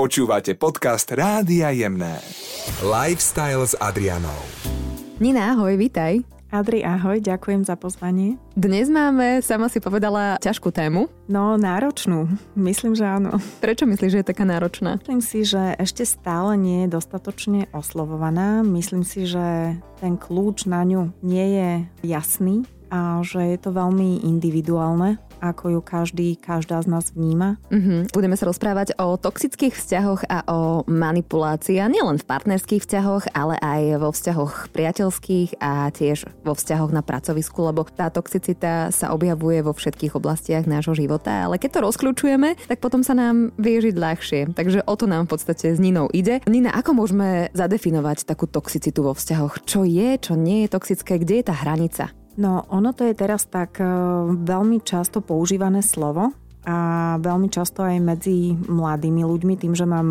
Počúvate podcast Rádia Jemné. Lifestyle s Adrianou. Nina, ahoj, vítaj. Adri, ahoj, ďakujem za pozvanie. Dnes máme, sama si povedala, ťažkú tému. No, náročnú. Myslím, že áno. Prečo myslíš, že je taká náročná? Myslím si, že ešte stále nie je dostatočne oslovovaná. Myslím si, že ten kľúč na ňu nie je jasný a že je to veľmi individuálne ako ju každý, každá z nás vníma. Uh-huh. Budeme sa rozprávať o toxických vzťahoch a o manipulácii, a nielen v partnerských vzťahoch, ale aj vo vzťahoch priateľských a tiež vo vzťahoch na pracovisku, lebo tá toxicita sa objavuje vo všetkých oblastiach nášho života, ale keď to rozkľúčujeme, tak potom sa nám vie žiť ľahšie. Takže o to nám v podstate s Ninou ide. Nina, ako môžeme zadefinovať takú toxicitu vo vzťahoch? Čo je, čo nie je toxické, kde je tá hranica? No, ono to je teraz tak uh, veľmi často používané slovo, a veľmi často aj medzi mladými ľuďmi, tým, že mám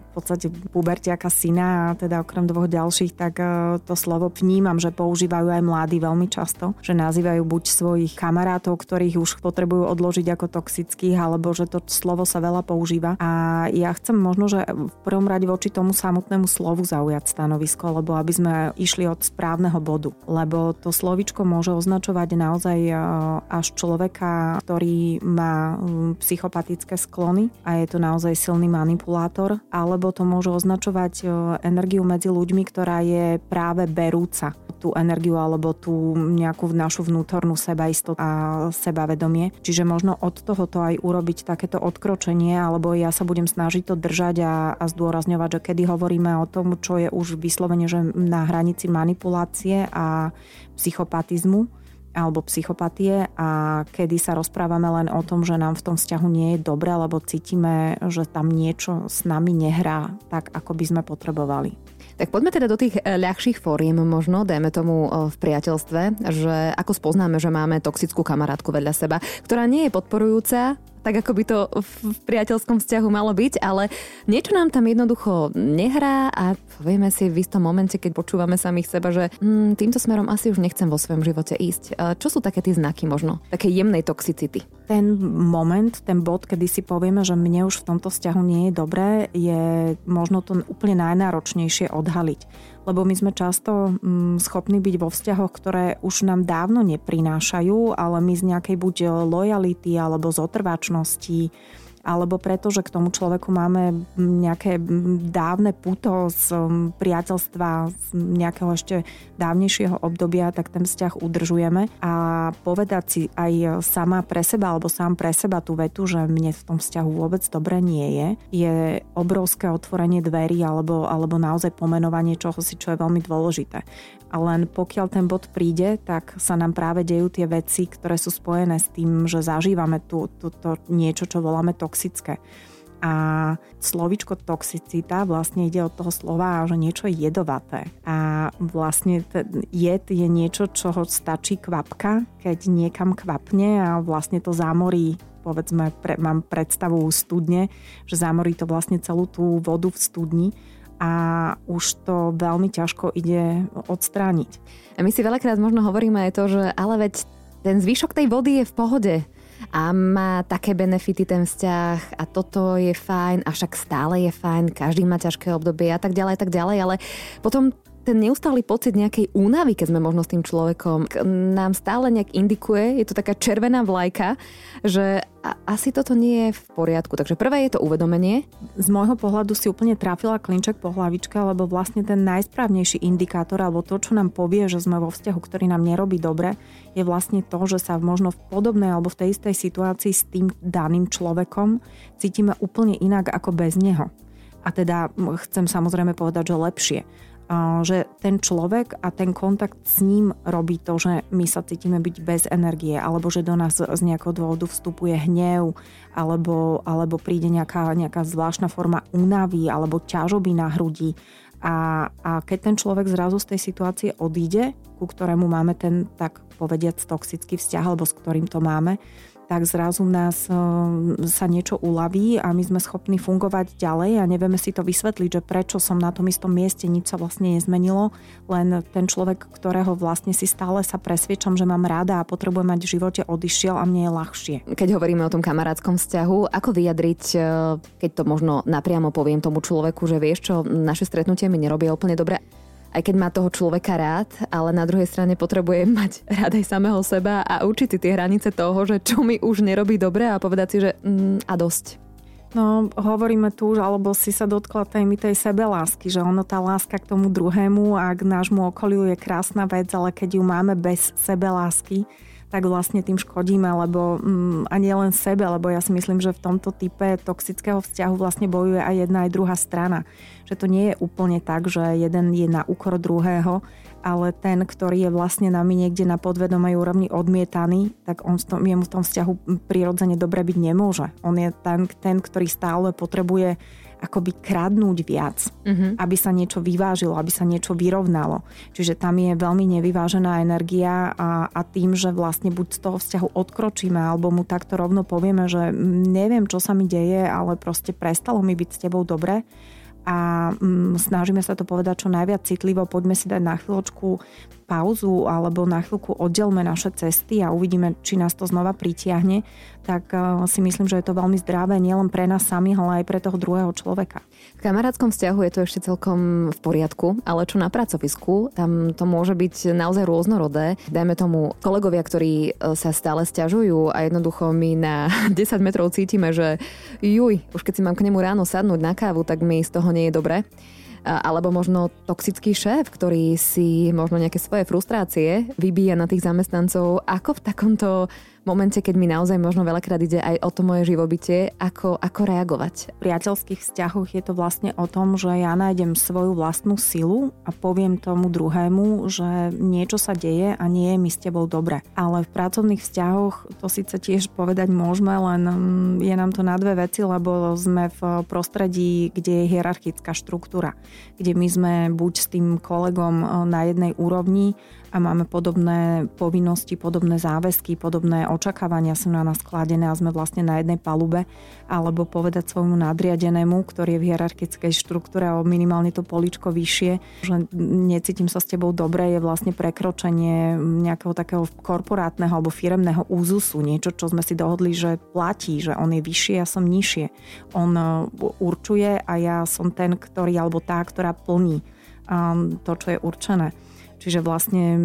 v podstate pubertiaka syna a teda okrem dvoch ďalších, tak e, to slovo vnímam, že používajú aj mladí veľmi často, že nazývajú buď svojich kamarátov, ktorých už potrebujú odložiť ako toxických, alebo že to slovo sa veľa používa. A ja chcem možno, že v prvom rade voči tomu samotnému slovu zaujať stanovisko, lebo aby sme išli od správneho bodu. Lebo to slovičko môže označovať naozaj e, až človeka, ktorý má Mm, psychopatické sklony a je to naozaj silný manipulátor, alebo to môže označovať e, energiu medzi ľuďmi, ktorá je práve berúca tú energiu alebo tú nejakú našu vnútornú sebaistotu a sebavedomie. Čiže možno od tohoto aj urobiť takéto odkročenie, alebo ja sa budem snažiť to držať a, a zdôrazňovať, že kedy hovoríme o tom, čo je už vyslovene, že na hranici manipulácie a psychopatizmu, alebo psychopatie a kedy sa rozprávame len o tom, že nám v tom vzťahu nie je dobre, lebo cítime, že tam niečo s nami nehrá tak, ako by sme potrebovali. Tak poďme teda do tých eh, ľahších fóriem možno, dajme tomu eh, v priateľstve, že ako spoznáme, že máme toxickú kamarátku vedľa seba, ktorá nie je podporujúca, tak ako by to v priateľskom vzťahu malo byť, ale niečo nám tam jednoducho nehrá a povieme si v istom momente, keď počúvame samých seba, že hm, týmto smerom asi už nechcem vo svojom živote ísť. Čo sú také tie znaky možno? Také jemnej toxicity? Ten moment, ten bod, kedy si povieme, že mne už v tomto vzťahu nie je dobré, je možno to úplne najnáročnejšie odhaliť lebo my sme často mm, schopní byť vo vzťahoch, ktoré už nám dávno neprinášajú, ale my z nejakej buď lojality alebo zotrvačnosti alebo preto, že k tomu človeku máme nejaké dávne puto z priateľstva z nejakého ešte dávnejšieho obdobia, tak ten vzťah udržujeme a povedať si aj sama pre seba alebo sám pre seba tú vetu, že mne v tom vzťahu vôbec dobre nie je, je obrovské otvorenie dverí alebo, alebo naozaj pomenovanie čoho si, čo je veľmi dôležité. A len pokiaľ ten bod príde, tak sa nám práve dejú tie veci, ktoré sú spojené s tým, že zažívame tú, tú, to niečo, čo voláme toxické. A slovičko toxicita vlastne ide od toho slova, že niečo je jedovaté. A vlastne jed je niečo, čoho stačí kvapka, keď niekam kvapne a vlastne to zámorí povedzme, pre, mám predstavu studne, že zámorí to vlastne celú tú vodu v studni a už to veľmi ťažko ide odstrániť. A my si veľakrát možno hovoríme aj to, že ale veď ten zvyšok tej vody je v pohode a má také benefity ten vzťah a toto je fajn a však stále je fajn, každý má ťažké obdobie a tak ďalej, tak ďalej, ale potom ten neustály pocit nejakej únavy, keď sme možno s tým človekom, nám stále nejak indikuje, je to taká červená vlajka, že asi toto nie je v poriadku. Takže prvé je to uvedomenie. Z môjho pohľadu si úplne trafila klinček po hlavičke, lebo vlastne ten najsprávnejší indikátor, alebo to, čo nám povie, že sme vo vzťahu, ktorý nám nerobí dobre, je vlastne to, že sa možno v podobnej alebo v tej istej situácii s tým daným človekom cítime úplne inak ako bez neho. A teda chcem samozrejme povedať, že lepšie že ten človek a ten kontakt s ním robí to, že my sa cítime byť bez energie, alebo že do nás z nejakého dôvodu vstupuje hnev, alebo, alebo príde nejaká, nejaká zvláštna forma únavy alebo ťažoby na hrudi. A, a keď ten človek zrazu z tej situácie odíde, ku ktorému máme ten, tak povediac, toxický vzťah, alebo s ktorým to máme, tak zrazu nás sa niečo uľaví a my sme schopní fungovať ďalej a nevieme si to vysvetliť, že prečo som na tom istom mieste, nič sa vlastne nezmenilo, len ten človek, ktorého vlastne si stále sa presviečam, že mám rada a potrebujem mať v živote, odišiel a mne je ľahšie. Keď hovoríme o tom kamarátskom vzťahu, ako vyjadriť, keď to možno napriamo poviem tomu človeku, že vieš čo, naše stretnutie mi nerobia úplne dobre, aj keď má toho človeka rád, ale na druhej strane potrebuje mať rád aj samého seba a si tie hranice toho, že čo mi už nerobí dobre a povedať si, že mm, a dosť. No, hovoríme tu už, alebo si sa dotkla témy tej sebelásky, že ono tá láska k tomu druhému a k nášmu okoliu je krásna vec, ale keď ju máme bez sebelásky, tak vlastne tým škodíme, lebo mm, a nie len sebe, lebo ja si myslím, že v tomto type toxického vzťahu vlastne bojuje aj jedna aj druhá strana. Že to nie je úplne tak, že jeden je na úkor druhého, ale ten, ktorý je vlastne nami niekde na podvedomej úrovni odmietaný, tak on v tom, jemu v tom vzťahu prirodzene dobre byť nemôže. On je ten, ten ktorý stále potrebuje akoby kradnúť viac, uh-huh. aby sa niečo vyvážilo, aby sa niečo vyrovnalo. Čiže tam je veľmi nevyvážená energia a, a tým, že vlastne buď z toho vzťahu odkročíme, alebo mu takto rovno povieme, že neviem, čo sa mi deje, ale proste prestalo mi byť s tebou dobre, a mm, snažíme sa to povedať čo najviac citlivo, poďme si dať na chvíľočku pauzu alebo na chvíľku oddelme naše cesty a uvidíme, či nás to znova pritiahne, tak eh, si myslím, že je to veľmi zdravé nielen pre nás samých, ale aj pre toho druhého človeka. V kamarátskom vzťahu je to ešte celkom v poriadku, ale čo na pracovisku, tam to môže byť naozaj rôznorodé. Dajme tomu kolegovia, ktorí eh, sa stále stiažujú a jednoducho my na 10 metrov cítime, že juj, už keď si mám k nemu ráno sadnúť na kávu, tak mi z toho nie je dobre alebo možno toxický šéf, ktorý si možno nejaké svoje frustrácie vybíja na tých zamestnancov. Ako v takomto momente, keď mi naozaj možno veľakrát ide aj o to moje živobytie, ako, ako reagovať. V priateľských vzťahoch je to vlastne o tom, že ja nájdem svoju vlastnú silu a poviem tomu druhému, že niečo sa deje a nie je mi s tebou dobre. Ale v pracovných vzťahoch to síce tiež povedať môžeme, len mm, je nám to na dve veci, lebo sme v prostredí, kde je hierarchická štruktúra, kde my sme buď s tým kolegom e, na jednej úrovni a máme podobné povinnosti, podobné záväzky, podobné očakávania sú na nás kladené a sme vlastne na jednej palube, alebo povedať svojmu nadriadenému, ktorý je v hierarchickej štruktúre o minimálne to poličko vyššie, že necítim sa s tebou dobre, je vlastne prekročenie nejakého takého korporátneho alebo firemného úzusu, niečo, čo sme si dohodli, že platí, že on je vyššie, ja som nižšie. On e, určuje a ja som ten, ktorý alebo tá, ktorá plní um, to, čo je určené. Čiže vlastne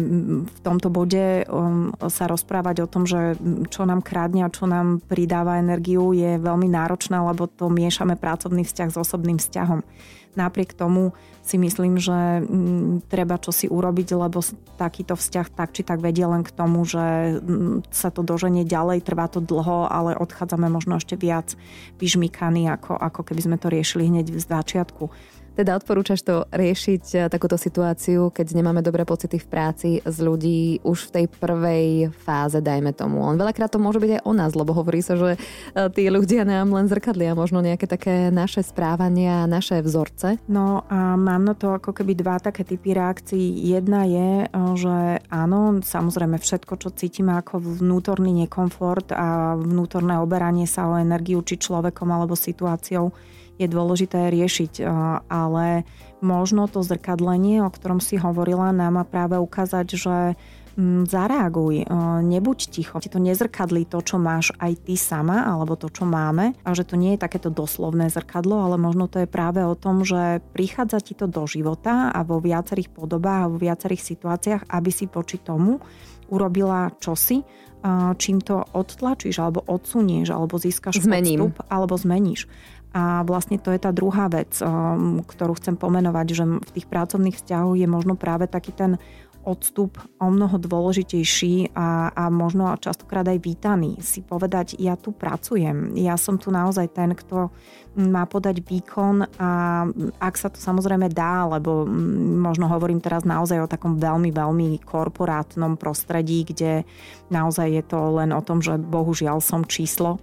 v tomto bode um, sa rozprávať o tom, že čo nám krádne a čo nám pridáva energiu je veľmi náročné, lebo to miešame pracovný vzťah s osobným vzťahom. Napriek tomu si myslím, že treba čo si urobiť, lebo takýto vzťah tak či tak vedie len k tomu, že sa to doženie ďalej, trvá to dlho, ale odchádzame možno ešte viac vyžmykaní, ako, ako keby sme to riešili hneď v začiatku. Teda odporúčaš to riešiť eh, takúto situáciu, keď nemáme dobré pocity v práci z ľudí už v tej prvej fáze, dajme tomu. Len veľakrát to môže byť aj o nás, lebo hovorí sa, že eh, tí ľudia nám len zrkadlia možno nejaké také naše správania, naše vzorce. No a mám na to ako keby dva také typy reakcií. Jedna je, eh, že áno, samozrejme všetko, čo cítime ako vnútorný nekomfort a vnútorné oberanie sa o energiu či človekom alebo situáciou je dôležité riešiť. Eh, ale možno to zrkadlenie, o ktorom si hovorila, nám má práve ukázať, že mm, zareaguj, eh, nebuď ticho. Ti to nezrkadlí to, čo máš aj ty sama, alebo to, čo máme. A že to nie je takéto doslovné zrkadlo, ale možno to je práve o tom, že prichádza ti to do života a vo viacerých podobách a vo viacerých situáciách, aby si poči tomu urobila čosi, eh, čím to odtlačíš, alebo odsunieš, alebo získaš Zmením. odstup, alebo zmeníš. A vlastne to je tá druhá vec, um, ktorú chcem pomenovať, že v tých pracovných vzťahoch je možno práve taký ten odstup o mnoho dôležitejší a, a možno častokrát aj vítaný. Si povedať, ja tu pracujem, ja som tu naozaj ten, kto má podať výkon a ak sa to samozrejme dá, lebo možno hovorím teraz naozaj o takom veľmi, veľmi korporátnom prostredí, kde naozaj je to len o tom, že bohužiaľ som číslo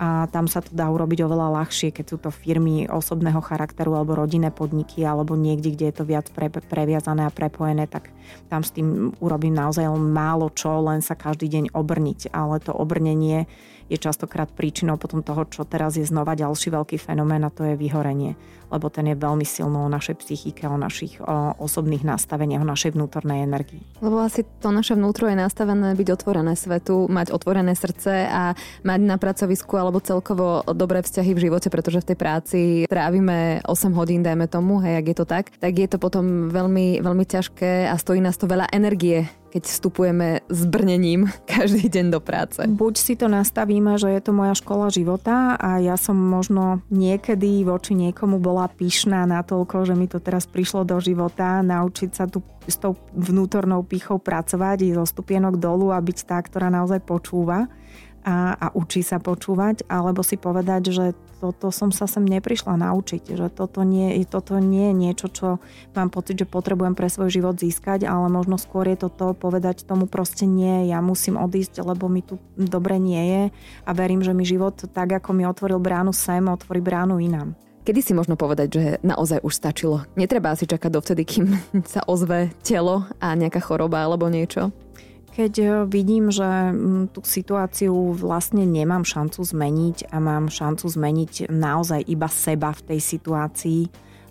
a tam sa to dá urobiť oveľa ľahšie, keď sú to firmy osobného charakteru alebo rodinné podniky alebo niekde, kde je to viac pre, previazané a prepojené, tak tam s tým urobím naozaj len málo čo, len sa každý deň obrniť. Ale to obrnenie je častokrát príčinou potom toho, čo teraz je znova ďalší veľký fenomén a to je vyhorenie. Lebo ten je veľmi silno o našej psychike, o našich o osobných nastaveniach, o našej vnútornej energii. Lebo asi to naše vnútro je nastavené byť otvorené svetu, mať otvorené srdce a mať na pracovisku alebo celkovo dobré vzťahy v živote, pretože v tej práci trávime 8 hodín, dajme tomu, hej, ak je to tak, tak je to potom veľmi, veľmi ťažké a stojí nás to veľa energie keď vstupujeme s brnením každý deň do práce. Buď si to nastavíme, že je to moja škola života a ja som možno niekedy voči niekomu bola pyšná na toľko, že mi to teraz prišlo do života, naučiť sa tu s tou vnútornou pichou pracovať, ísť zo stupienok dolu a byť tá, ktorá naozaj počúva a, a učí sa počúvať, alebo si povedať, že toto som sa sem neprišla naučiť, že toto nie, toto nie je niečo, čo mám pocit, že potrebujem pre svoj život získať, ale možno skôr je toto povedať tomu proste nie, ja musím odísť, lebo mi tu dobre nie je a verím, že mi život tak, ako mi otvoril bránu sem, otvorí bránu inám. Kedy si možno povedať, že naozaj už stačilo? Netreba si čakať dovtedy, kým sa ozve telo a nejaká choroba alebo niečo? Keď e, vidím, že tú situáciu vlastne nemám šancu zmeniť a mám šancu zmeniť naozaj iba seba v tej situácii,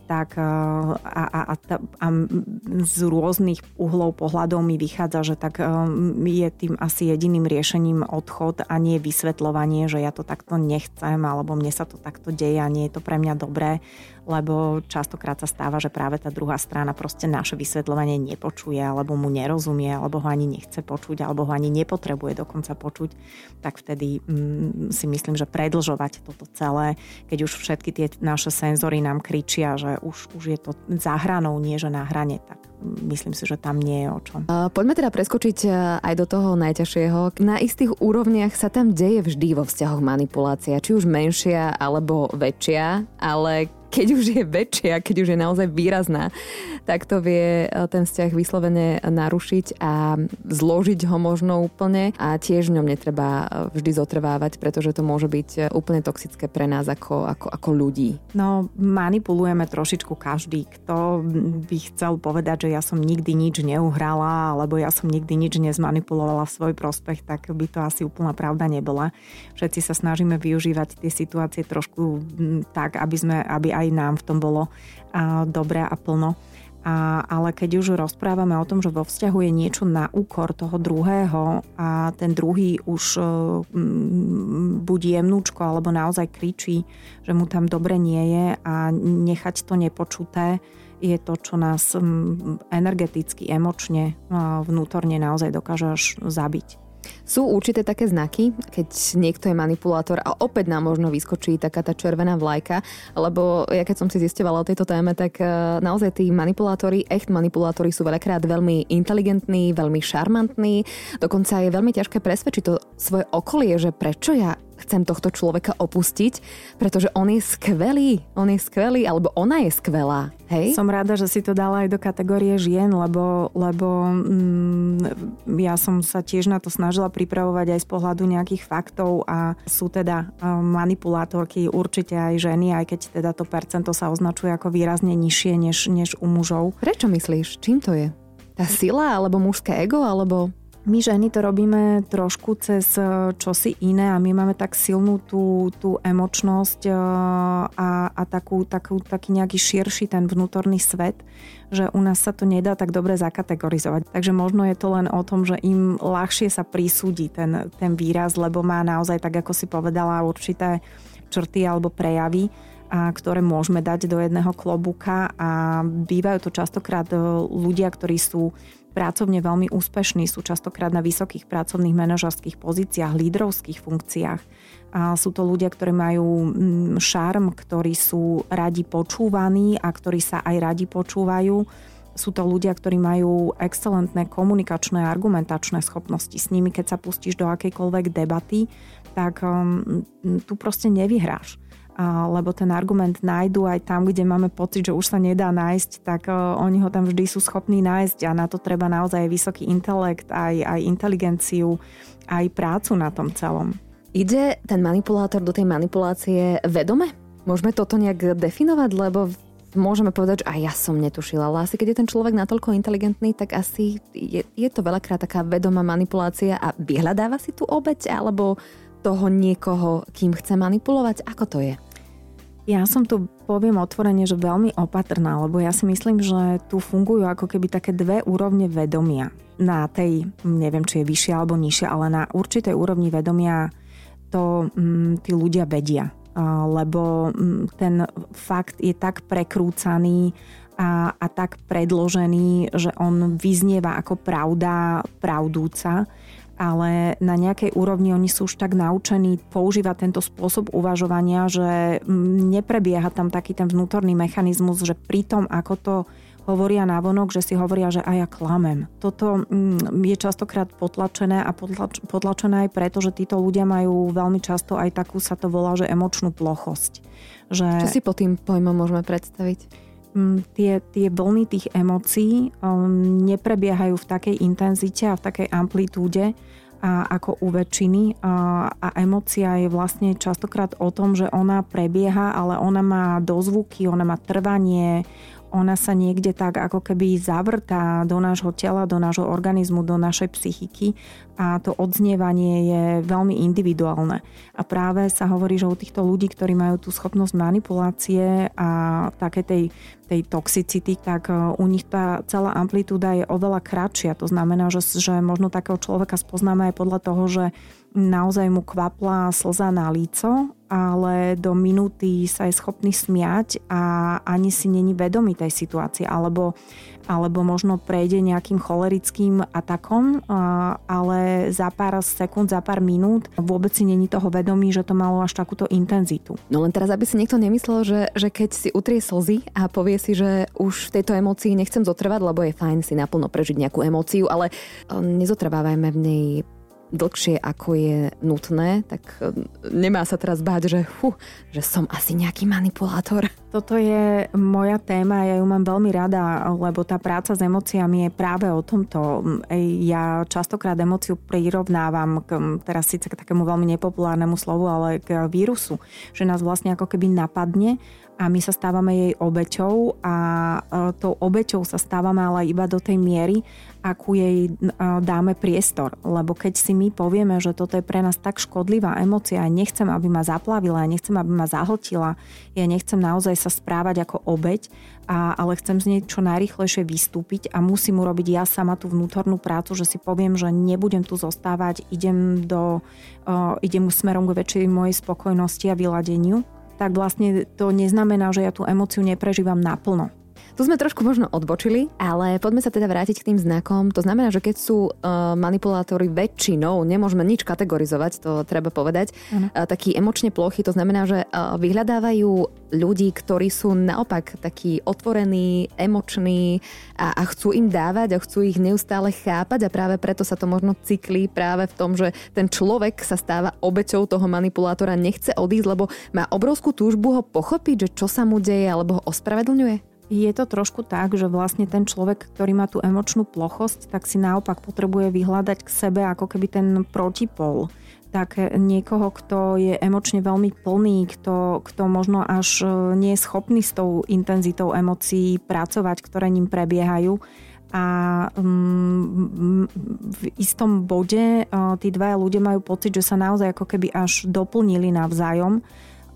tak a, a, a, a z rôznych uhlov pohľadov mi vychádza, že tak je tým asi jediným riešením odchod a nie vysvetľovanie, že ja to takto nechcem alebo mne sa to takto deje a nie je to pre mňa dobré lebo častokrát sa stáva, že práve tá druhá strana proste naše vysvetľovanie nepočuje, alebo mu nerozumie, alebo ho ani nechce počuť, alebo ho ani nepotrebuje dokonca počuť, tak vtedy mm, si myslím, že predlžovať toto celé, keď už všetky tie naše senzory nám kričia, že už, už je to za hranou, nie že na hrane, tak myslím si, že tam nie je o čom. Poďme teda preskočiť e, aj do toho najťažšieho. Na istých úrovniach sa tam deje vždy vo vzťahoch manipulácia, či už menšia alebo väčšia, ale keď už je väčšia, keď už je naozaj výrazná, tak to vie eh, ten vzťah vyslovene narušiť a zložiť ho možno úplne a tiež v ňom netreba eh, vždy zotrvávať, pretože to môže byť eh, úplne toxické pre nás ako, ako, ako ľudí. No, manipulujeme trošičku každý. Kto by chcel povedať, že ja som nikdy nič neuhrala, alebo ja som nikdy nič nezmanipulovala v svoj prospech, tak by to asi úplná pravda nebola. Všetci sa snažíme využívať tie situácie trošku mm, tak, aby, sme, aby aj nám v tom bolo a, dobré a plno. A, ale keď už rozprávame o tom, že vo vzťahu je niečo na úkor toho druhého a ten druhý už m, buď jemnúčko alebo naozaj kričí, že mu tam dobre nie je a nechať to nepočuté, je to, čo nás energeticky, emočne, vnútorne naozaj dokáže až zabiť. Sú určité také znaky, keď niekto je manipulátor a opäť nám možno vyskočí taká tá červená vlajka, lebo ja keď som si zistovala o tejto téme, tak e, naozaj tí manipulátori, echt manipulátori sú veľakrát veľmi inteligentní, veľmi šarmantní, dokonca je veľmi ťažké presvedčiť to svoje okolie, že prečo ja chcem tohto človeka opustiť, pretože on je skvelý, on je skvelý, alebo ona je skvelá. Hej? Som rada, že si to dala aj do kategórie žien, lebo, lebo mm, ja som sa tiež na to snažila pripravovať aj z pohľadu nejakých faktov a sú teda manipulátorky určite aj ženy, aj keď teda to percento sa označuje ako výrazne nižšie než, než u mužov. Prečo myslíš? Čím to je? Tá sila, alebo mužské ego, alebo... My ženy to robíme trošku cez e, čosi iné a my máme tak silnú tú, tú emočnosť e, a, a takú, takú, taký nejaký širší ten vnútorný svet, že u nás sa to nedá tak dobre zakategorizovať. Takže možno je to len o tom, že im ľahšie sa prisúdi ten, ten výraz, lebo má naozaj, tak ako si povedala, určité črty alebo prejavy, a ktoré môžeme dať do jedného klobúka a bývajú to častokrát e, ľudia, ktorí sú pracovne veľmi úspešní, sú častokrát na vysokých pracovných manažerských pozíciách, lídrovských funkciách. A sú to ľudia, ktorí majú mm, šarm, ktorí sú radi počúvaní a ktorí sa aj radi počúvajú. Sú to ľudia, ktorí majú excelentné komunikačné a argumentačné schopnosti. S nimi, keď sa pustíš do akejkoľvek debaty, tak um, tu proste nevyhráš lebo ten argument nájdu aj tam, kde máme pocit, že už sa nedá nájsť, tak oni ho tam vždy sú schopní nájsť a na to treba naozaj vysoký intelekt, aj, aj inteligenciu, aj prácu na tom celom. Ide ten manipulátor do tej manipulácie vedome? Môžeme toto nejak definovať, lebo môžeme povedať, že aj ja som netušila, ale asi keď je ten človek natoľko inteligentný, tak asi je, je to veľakrát taká vedomá manipulácia a vyhľadáva si tú obeď alebo toho niekoho, kým chce manipulovať? Ako to je? Ja som tu, poviem otvorene, že veľmi opatrná, lebo ja si myslím, že tu fungujú ako keby také dve úrovne vedomia. Na tej, neviem, či je vyššia alebo nižšia, ale na určitej úrovni vedomia to mm, tí ľudia vedia lebo mm, ten fakt je tak prekrúcaný a, a tak predložený, že on vyznieva ako pravda pravdúca, ale na nejakej úrovni oni sú už tak naučení používať tento spôsob uvažovania, že neprebieha tam taký ten vnútorný mechanizmus, že pri tom, ako to hovoria návonok, že si hovoria, že aj ja klamem. Toto mm, je častokrát potlačené a potlač, potlačené aj preto, že títo ľudia majú veľmi často aj takú, sa to volá, že emočnú plochosť. Že, Čo si po tým pojmom môžeme predstaviť? Mm, tie, tie vlny tých emócií um, neprebiehajú v takej intenzite a v takej amplitúde, a ako u väčšiny. A, a emocia je vlastne častokrát o tom, že ona prebieha, ale ona má dozvuky, ona má trvanie, ona sa niekde tak ako keby zavrtá do nášho tela, do nášho organizmu, do našej psychiky a to odznievanie je veľmi individuálne. A práve sa hovorí, že u týchto ľudí, ktorí majú tú schopnosť manipulácie a také tej, tej toxicity, tak e, u nich tá celá amplitúda je oveľa kratšia. To znamená, že, že možno takého človeka spoznáme aj podľa toho, že naozaj mu kvapla slza na líco, ale do minúty sa je schopný smiať a ani si není vedomý tej situácie, alebo, alebo možno prejde nejakým cholerickým atakom, ale za pár sekúnd, za pár minút vôbec si není toho vedomý, že to malo až takúto intenzitu. No len teraz, aby si niekto nemyslel, že, že keď si utrie slzy a povie si, že už v tejto emócii nechcem zotrvať, lebo je fajn si naplno prežiť nejakú emóciu, ale nezotrvávajme v nej dlhšie ako je nutné, tak e, nemá sa teraz báť, že, hu, že som asi nejaký manipulátor. Toto je moja téma, ja ju mám veľmi rada, lebo tá práca s emóciami je práve o tomto. Ja častokrát emóciu prirovnávam k, teraz síce k takému veľmi nepopulárnemu slovu, ale k vírusu, že nás vlastne ako keby napadne a my sa stávame jej obeťou a e, tou obeťou sa stávame ale iba do tej miery, akú jej e, dáme priestor. Lebo keď si my povieme, že toto je pre nás tak škodlivá emocia, nechcem, aby ma zaplavila, nechcem, aby ma zahltila, ja nechcem naozaj sa správať ako obeť, a, ale chcem z nej čo najrychlejšie vystúpiť a musím urobiť ja sama tú vnútornú prácu, že si poviem, že nebudem tu zostávať, idem, do, uh, idem smerom k väčšej mojej spokojnosti a vyladeniu tak vlastne to neznamená, že ja tú emociu neprežívam naplno. Tu sme trošku možno odbočili, ale poďme sa teda vrátiť k tým znakom. To znamená, že keď sú uh, manipulátori väčšinou, nemôžeme nič kategorizovať, to treba povedať, uh, taký emočne plochy, to znamená, že uh, vyhľadávajú ľudí, ktorí sú naopak takí otvorení, emoční a, a chcú im dávať a chcú ich neustále chápať a práve preto sa to možno cyklí práve v tom, že ten človek sa stáva obeťou toho manipulátora, nechce odísť, lebo má obrovskú túžbu ho pochopiť, že čo sa mu deje alebo ho ospravedlňuje. Je to trošku tak, že vlastne ten človek, ktorý má tú emočnú plochosť, tak si naopak potrebuje vyhľadať k sebe ako keby ten protipol tak niekoho, kto je emočne veľmi plný, kto, kto možno až e, nie je schopný s tou intenzitou emócií pracovať, ktoré ním prebiehajú. A um, v istom bode uh, tí dvaja ľudia majú pocit, že sa naozaj ako keby až doplnili navzájom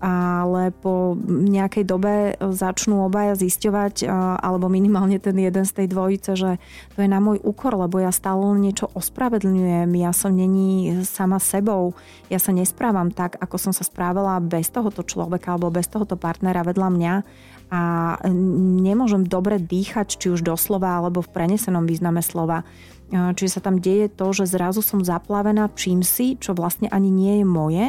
ale po nejakej dobe začnú obaja zisťovať, alebo minimálne ten jeden z tej dvojice, že to je na môj úkor, lebo ja stále niečo ospravedlňujem, ja som není sama sebou, ja sa nesprávam tak, ako som sa správala bez tohoto človeka alebo bez tohoto partnera vedľa mňa. A nemôžem dobre dýchať, či už doslova alebo v prenesenom význame slova. Čiže sa tam deje to, že zrazu som zaplavená čím si, čo vlastne ani nie je moje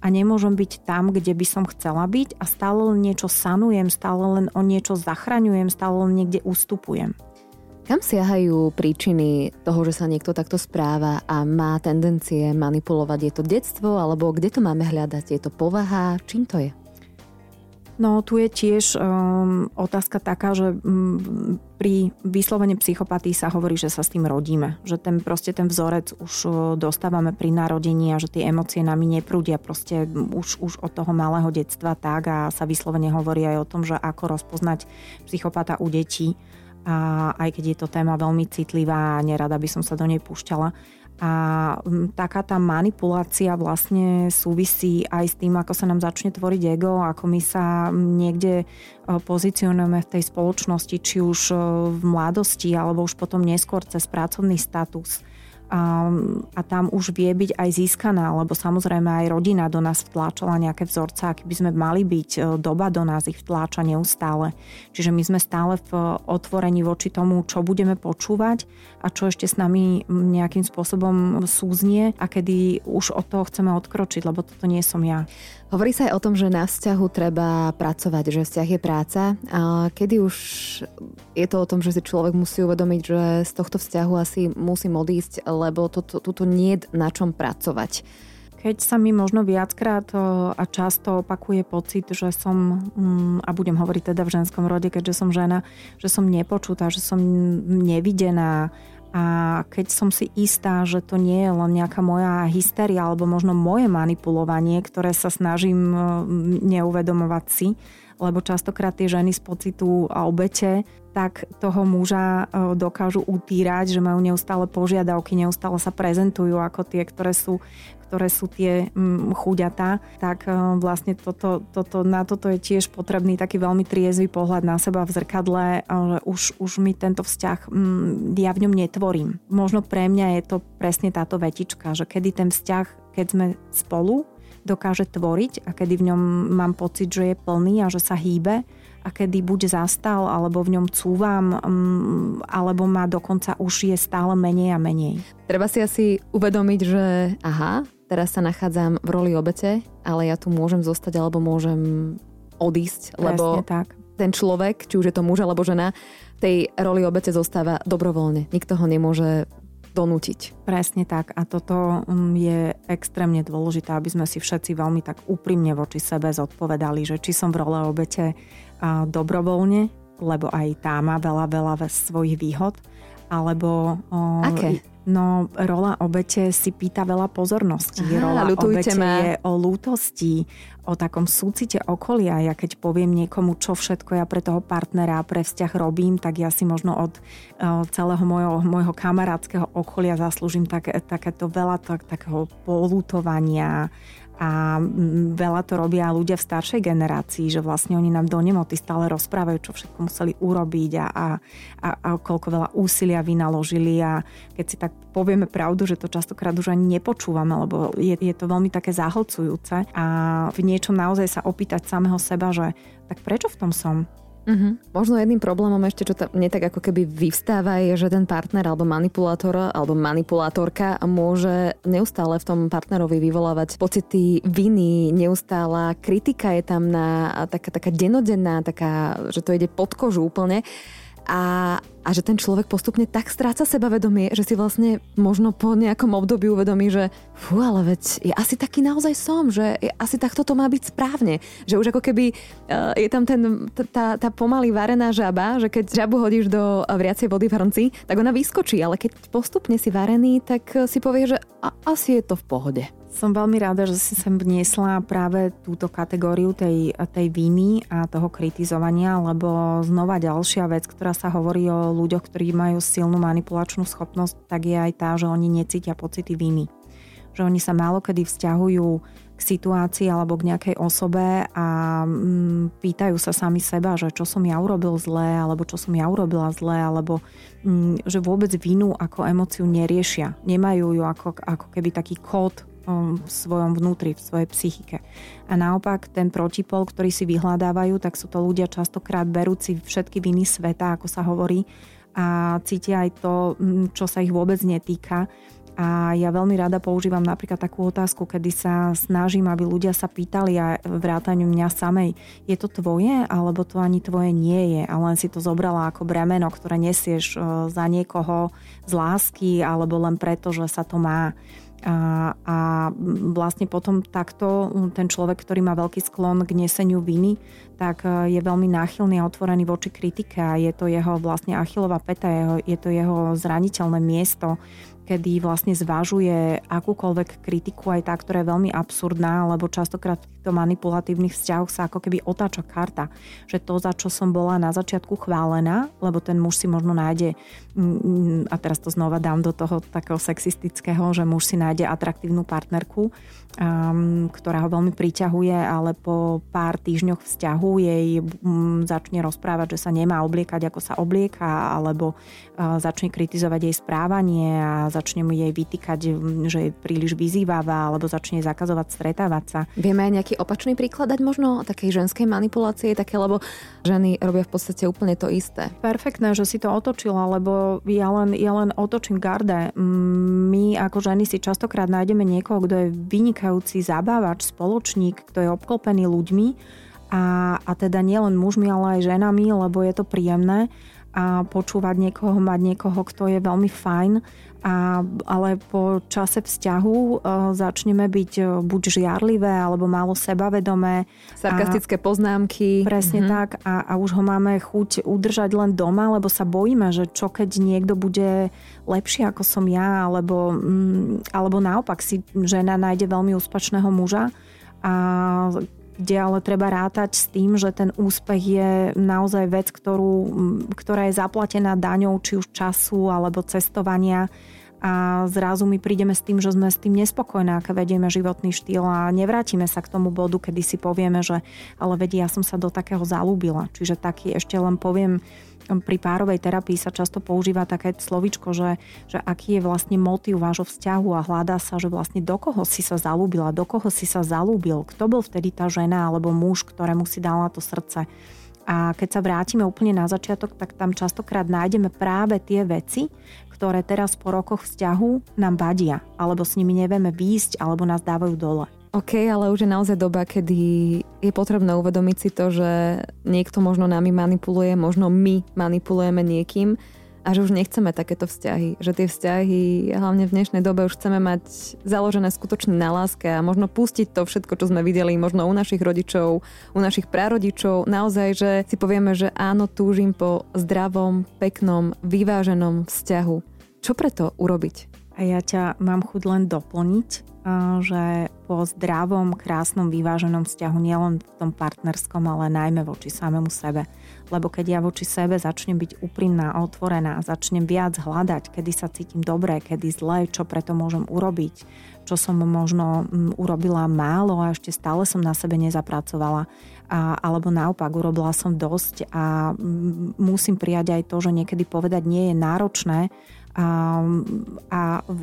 a nemôžem byť tam, kde by som chcela byť a stále len niečo sanujem, stále len o niečo zachraňujem, stále len niekde ustupujem. Kam siahajú príčiny toho, že sa niekto takto správa a má tendencie manipulovať? Je to detstvo alebo kde to máme hľadať? Je to povaha? Čím to je? No tu je tiež um, otázka taká, že um, pri vyslovene psychopatii sa hovorí, že sa s tým rodíme. Že ten proste ten vzorec už dostávame pri narodení a že tie emócie nami neprúdia proste už, už od toho malého detstva tak a sa vyslovene hovorí aj o tom, že ako rozpoznať psychopata u detí. A aj keď je to téma veľmi citlivá a nerada by som sa do nej púšťala, a taká tá manipulácia vlastne súvisí aj s tým, ako sa nám začne tvoriť ego, ako my sa niekde e, pozicionujeme v tej spoločnosti, či už e, v mladosti, alebo už potom neskôr cez pracovný status a, a tam už vie byť aj získaná, lebo samozrejme aj rodina do nás vtláčala nejaké vzorce, aký by sme mali byť, e, doba do nás ich vtláča neustále. Čiže my sme stále v otvorení voči tomu, čo budeme počúvať a čo ešte s nami nejakým spôsobom súznie a kedy už od toho chceme odkročiť, lebo toto nie som ja. Hovorí sa aj o tom, že na vzťahu treba pracovať, že vzťah je práca. A kedy už je to o tom, že si človek musí uvedomiť, že z tohto vzťahu asi musí odísť, lebo toto, toto nie je na čom pracovať. Keď sa mi možno viackrát a často opakuje pocit, že som, mm, a budem hovoriť teda v ženskom rode, keďže som žena, že som nepočutá, že som nevidená, a keď som si istá, že to nie je len nejaká moja hysteria alebo možno moje manipulovanie, ktoré sa snažím e, neuvedomovať si, lebo častokrát tie ženy z pocitu a obete tak toho muža e, dokážu utírať, že majú neustále požiadavky, neustále sa prezentujú ako tie, ktoré sú ktoré sú tie mm, chuďatá, tak e, vlastne toto, toto, na toto je tiež potrebný taký veľmi triezvy pohľad na seba v zrkadle, že už, už mi tento vzťah, mm, ja v ňom netvorím. Možno pre mňa je to presne táto vetička, že kedy ten vzťah, keď sme spolu, dokáže tvoriť a kedy v ňom mám pocit, že je plný a že sa hýbe a kedy buď zastal, alebo v ňom cúvam, um, alebo má dokonca už je stále menej a menej. Treba si asi uvedomiť, že aha, teraz sa nachádzam v roli obete, ale ja tu môžem zostať alebo môžem odísť, Presne lebo tak. ten človek, či už je to muž alebo žena, tej roli obete zostáva dobrovoľne. Nikto ho nemôže donútiť. Presne tak a toto um, je extrémne dôležité, aby sme si všetci veľmi tak úprimne voči sebe zodpovedali, že či som v role obete dobrovoľne, lebo aj tá má veľa, veľa svojich výhod, alebo... Aké? No, rola obete si pýta veľa pozornosti. Aha, rola obete ma. je o lútosti, o takom súcite okolia. Ja keď poviem niekomu, čo všetko ja pre toho partnera, pre vzťah robím, tak ja si možno od uh, celého môjho, môjho kamarátskeho okolia zaslúžim tak, takéto veľa tak, takého polútovania, a veľa to robia ľudia v staršej generácii, že vlastne oni nám do nemoty stále rozprávajú, čo všetko museli urobiť a, a, a, a koľko veľa úsilia vynaložili a keď si tak povieme pravdu, že to častokrát už ani nepočúvame, lebo je, je to veľmi také zahlcujúce a v niečom naozaj sa opýtať samého seba, že tak prečo v tom som? Uh-huh. Možno jedným problémom ešte, čo tam nie tak ako keby vyvstáva, je, že ten partner alebo manipulátor alebo manipulátorka môže neustále v tom partnerovi vyvolávať pocity viny, neustála kritika je tam na taká, taká denodenná, taká, že to ide pod kožu úplne a, a že ten človek postupne tak stráca sebavedomie, že si vlastne možno po nejakom období uvedomí, že fú, ale veď ja asi taký naozaj som, že asi takto to má byť správne. Že už ako keby uh, je tam ten, tá, tá pomaly varená žaba, že keď žabu hodíš do vriacej vody v hrnci, tak ona vyskočí, ale keď postupne si varený, tak si povie, že a, asi je to v pohode. Som veľmi rada, že si sem vniesla práve túto kategóriu tej, tej viny a toho kritizovania, lebo znova ďalšia vec, ktorá sa hovorí o ľuďoch, ktorí majú silnú manipulačnú schopnosť, tak je aj tá, že oni necítia pocity viny. Že oni sa málo kedy vzťahujú k situácii alebo k nejakej osobe a mm, pýtajú sa sami seba, že čo som ja urobil zlé, alebo čo som ja urobila zlé, alebo mm, že vôbec vinu ako emociu neriešia. Nemajú ju ako, ako keby taký kód v svojom vnútri, v svojej psychike. A naopak ten protipol, ktorý si vyhľadávajú, tak sú to ľudia častokrát berúci všetky viny sveta, ako sa hovorí, a cítia aj to, čo sa ich vôbec netýka. A ja veľmi rada používam napríklad takú otázku, kedy sa snažím, aby ľudia sa pýtali a vrátaniu mňa samej, je to tvoje, alebo to ani tvoje nie je. A len si to zobrala ako bremeno, ktoré nesieš e, za niekoho z lásky, alebo len preto, že sa to má. A, a vlastne potom takto ten človek, ktorý má veľký sklon k neseniu viny, tak je veľmi náchylný a otvorený voči kritike a je to jeho vlastne achilová peta, je to jeho zraniteľné miesto kedy vlastne zvažuje akúkoľvek kritiku, aj tá, ktorá je veľmi absurdná, lebo častokrát v týchto manipulatívnych vzťahoch sa ako keby otáča karta, že to, za čo som bola na začiatku chválená, lebo ten muž si možno nájde, mm, a teraz to znova dám do toho takého sexistického, že muž si nájde atraktívnu partnerku, um, ktorá ho veľmi priťahuje, ale po pár týždňoch vzťahu jej um, začne rozprávať, že sa nemá obliekať, ako sa oblieka, alebo uh, začne kritizovať jej správanie a začne mu jej vytýkať, že je príliš vyzývavá alebo začne zakazovať stretávať sa. Vieme aj nejaký opačný príklad dať možno takej ženskej manipulácie, také, lebo ženy robia v podstate úplne to isté. Perfektné, že si to otočila, lebo ja len, ja len otočím garde. My ako ženy si častokrát nájdeme niekoho, kto je vynikajúci zabávač, spoločník, kto je obklopený ľuďmi a, a teda nielen mužmi, ale aj ženami, lebo je to príjemné a počúvať niekoho, mať niekoho, kto je veľmi fajn a, ale po čase vzťahu uh, začneme byť uh, buď žiarlivé alebo málo sebavedomé. Sarkastické a, poznámky. Presne mm-hmm. tak a, a už ho máme chuť udržať len doma, lebo sa bojíme, že čo keď niekto bude lepší ako som ja, alebo, mm, alebo naopak si žena nájde veľmi úspačného muža a kde ale treba rátať s tým, že ten úspech je naozaj vec, ktorú, ktorá je zaplatená daňou či už času alebo cestovania a zrazu my prídeme s tým, že sme s tým nespokojné, aké vedieme životný štýl a nevrátime sa k tomu bodu, kedy si povieme, že ale vedie, ja som sa do takého zalúbila. Čiže taký ešte len poviem, pri párovej terapii sa často používa také slovičko, že, že aký je vlastne motív vášho vzťahu a hľadá sa, že vlastne do koho si sa zalúbila, do koho si sa zalúbil, kto bol vtedy tá žena alebo muž, ktorému si dala to srdce. A keď sa vrátime úplne na začiatok, tak tam častokrát nájdeme práve tie veci, ktoré teraz po rokoch vzťahu nám vadia, alebo s nimi nevieme výjsť, alebo nás dávajú dole. OK, ale už je naozaj doba, kedy je potrebné uvedomiť si to, že niekto možno nami manipuluje, možno my manipulujeme niekým a že už nechceme takéto vzťahy. Že tie vzťahy, hlavne v dnešnej dobe, už chceme mať založené skutočne na láske a možno pustiť to všetko, čo sme videli možno u našich rodičov, u našich prarodičov. Naozaj, že si povieme, že áno, túžim po zdravom, peknom, vyváženom vzťahu. Čo preto urobiť? A ja ťa mám chuť len doplniť, že po zdravom, krásnom, vyváženom vzťahu nielen v tom partnerskom, ale najmä voči samému sebe. Lebo keď ja voči sebe začnem byť úprimná, otvorená, začnem viac hľadať, kedy sa cítim dobre, kedy zle, čo preto môžem urobiť, čo som možno mm, urobila málo a ešte stále som na sebe nezapracovala, a, alebo naopak urobila som dosť a mm, musím prijať aj to, že niekedy povedať nie je náročné, a, a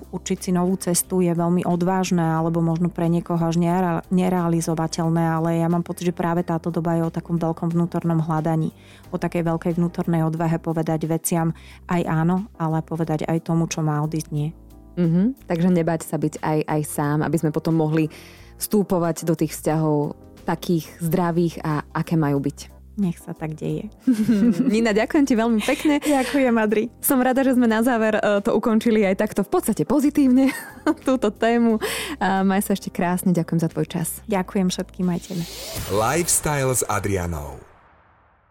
učiť si novú cestu je veľmi odvážne alebo možno pre niekoho až nerealizovateľné, ale ja mám pocit, že práve táto doba je o takom veľkom vnútornom hľadaní, o takej veľkej vnútornej odvahe povedať veciam aj áno, ale povedať aj tomu, čo má odísť nie. Mm-hmm. Takže nebať sa byť aj, aj sám, aby sme potom mohli vstúpovať do tých vzťahov takých zdravých a aké majú byť. Nech sa tak deje. Nina, ďakujem ti veľmi pekne. Ďakujem, Adri. Som rada, že sme na záver e, to ukončili aj takto v podstate pozitívne, túto tému. A maj sa ešte krásne, ďakujem za tvoj čas. Ďakujem všetkým, majte Lifestyle s Adrianou.